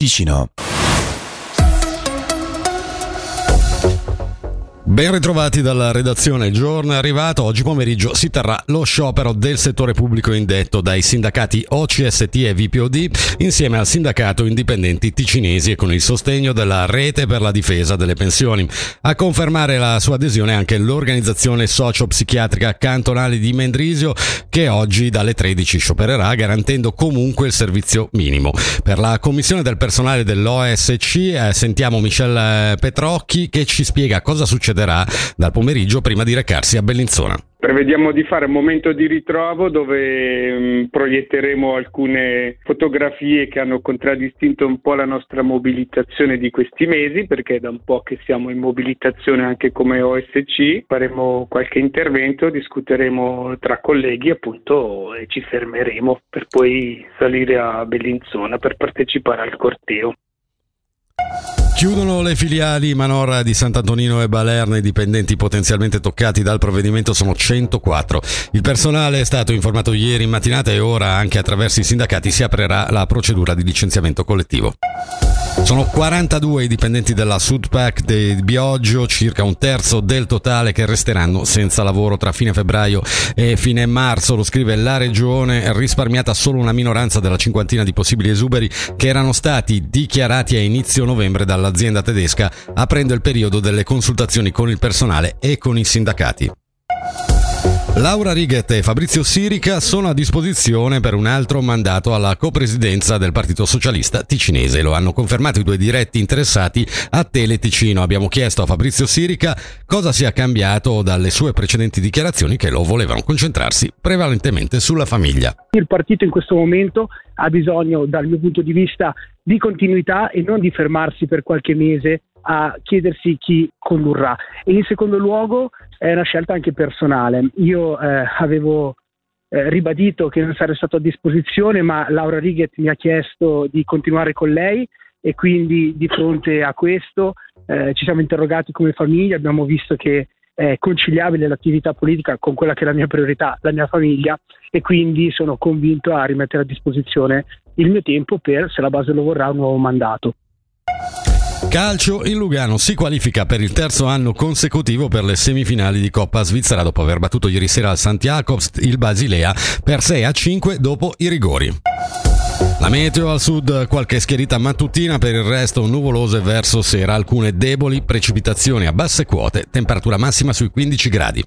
Ticino. Ben ritrovati dalla redazione, il giorno è arrivato, oggi pomeriggio si terrà lo sciopero del settore pubblico indetto dai sindacati OCST e VPOD insieme al sindacato indipendenti ticinesi e con il sostegno della rete per la difesa delle pensioni. A confermare la sua adesione anche l'organizzazione socio-psichiatrica cantonale di Mendrisio che oggi dalle 13 sciopererà garantendo comunque il servizio minimo. Per la commissione del personale dell'OSC eh, sentiamo Michel Petrocchi che ci spiega cosa succede succederà dal pomeriggio prima di recarsi a Bellinzona. Prevediamo di fare un momento di ritrovo dove mh, mm, proietteremo alcune fotografie che hanno contraddistinto un po' la nostra mobilitazione di questi mesi, perché è da un po' che siamo in mobilitazione anche come OSC. Faremo qualche intervento, discuteremo tra colleghi appunto e ci fermeremo per poi salire a Bellinzona per partecipare al corteo. Chiudono le filiali Manora di Sant'Antonino e Balerna, i dipendenti potenzialmente toccati dal provvedimento sono 104. Il personale è stato informato ieri in mattinata e ora anche attraverso i sindacati si aprirà la procedura di licenziamento collettivo. Sono 42 i dipendenti della Sudpac di Bioggio, circa un terzo del totale che resteranno senza lavoro tra fine febbraio e fine marzo, lo scrive la regione, risparmiata solo una minoranza della cinquantina di possibili esuberi che erano stati dichiarati a inizio novembre dall'azienda tedesca, aprendo il periodo delle consultazioni con il personale e con i sindacati. Laura Righet e Fabrizio Sirica sono a disposizione per un altro mandato alla copresidenza del Partito Socialista Ticinese. Lo hanno confermato i due diretti interessati a Tele Ticino. Abbiamo chiesto a Fabrizio Sirica cosa sia cambiato dalle sue precedenti dichiarazioni che lo volevano concentrarsi prevalentemente sulla famiglia. Il partito in questo momento ha bisogno, dal mio punto di vista, di continuità e non di fermarsi per qualche mese a chiedersi chi condurrà. E in secondo luogo è una scelta anche personale. Io eh, avevo eh, ribadito che non sarei stato a disposizione, ma Laura Righet mi ha chiesto di continuare con lei e quindi di fronte a questo eh, ci siamo interrogati come famiglia, abbiamo visto che è conciliabile l'attività politica con quella che è la mia priorità, la mia famiglia e quindi sono convinto a rimettere a disposizione il mio tempo per, se la base lo vorrà, un nuovo mandato. Calcio, il Lugano si qualifica per il terzo anno consecutivo per le semifinali di Coppa Svizzera dopo aver battuto ieri sera al St. Il Basilea per 6 a 5 dopo i rigori. La meteo al sud, qualche schierita mattutina, per il resto nuvolose verso sera, alcune deboli precipitazioni a basse quote, temperatura massima sui 15 gradi.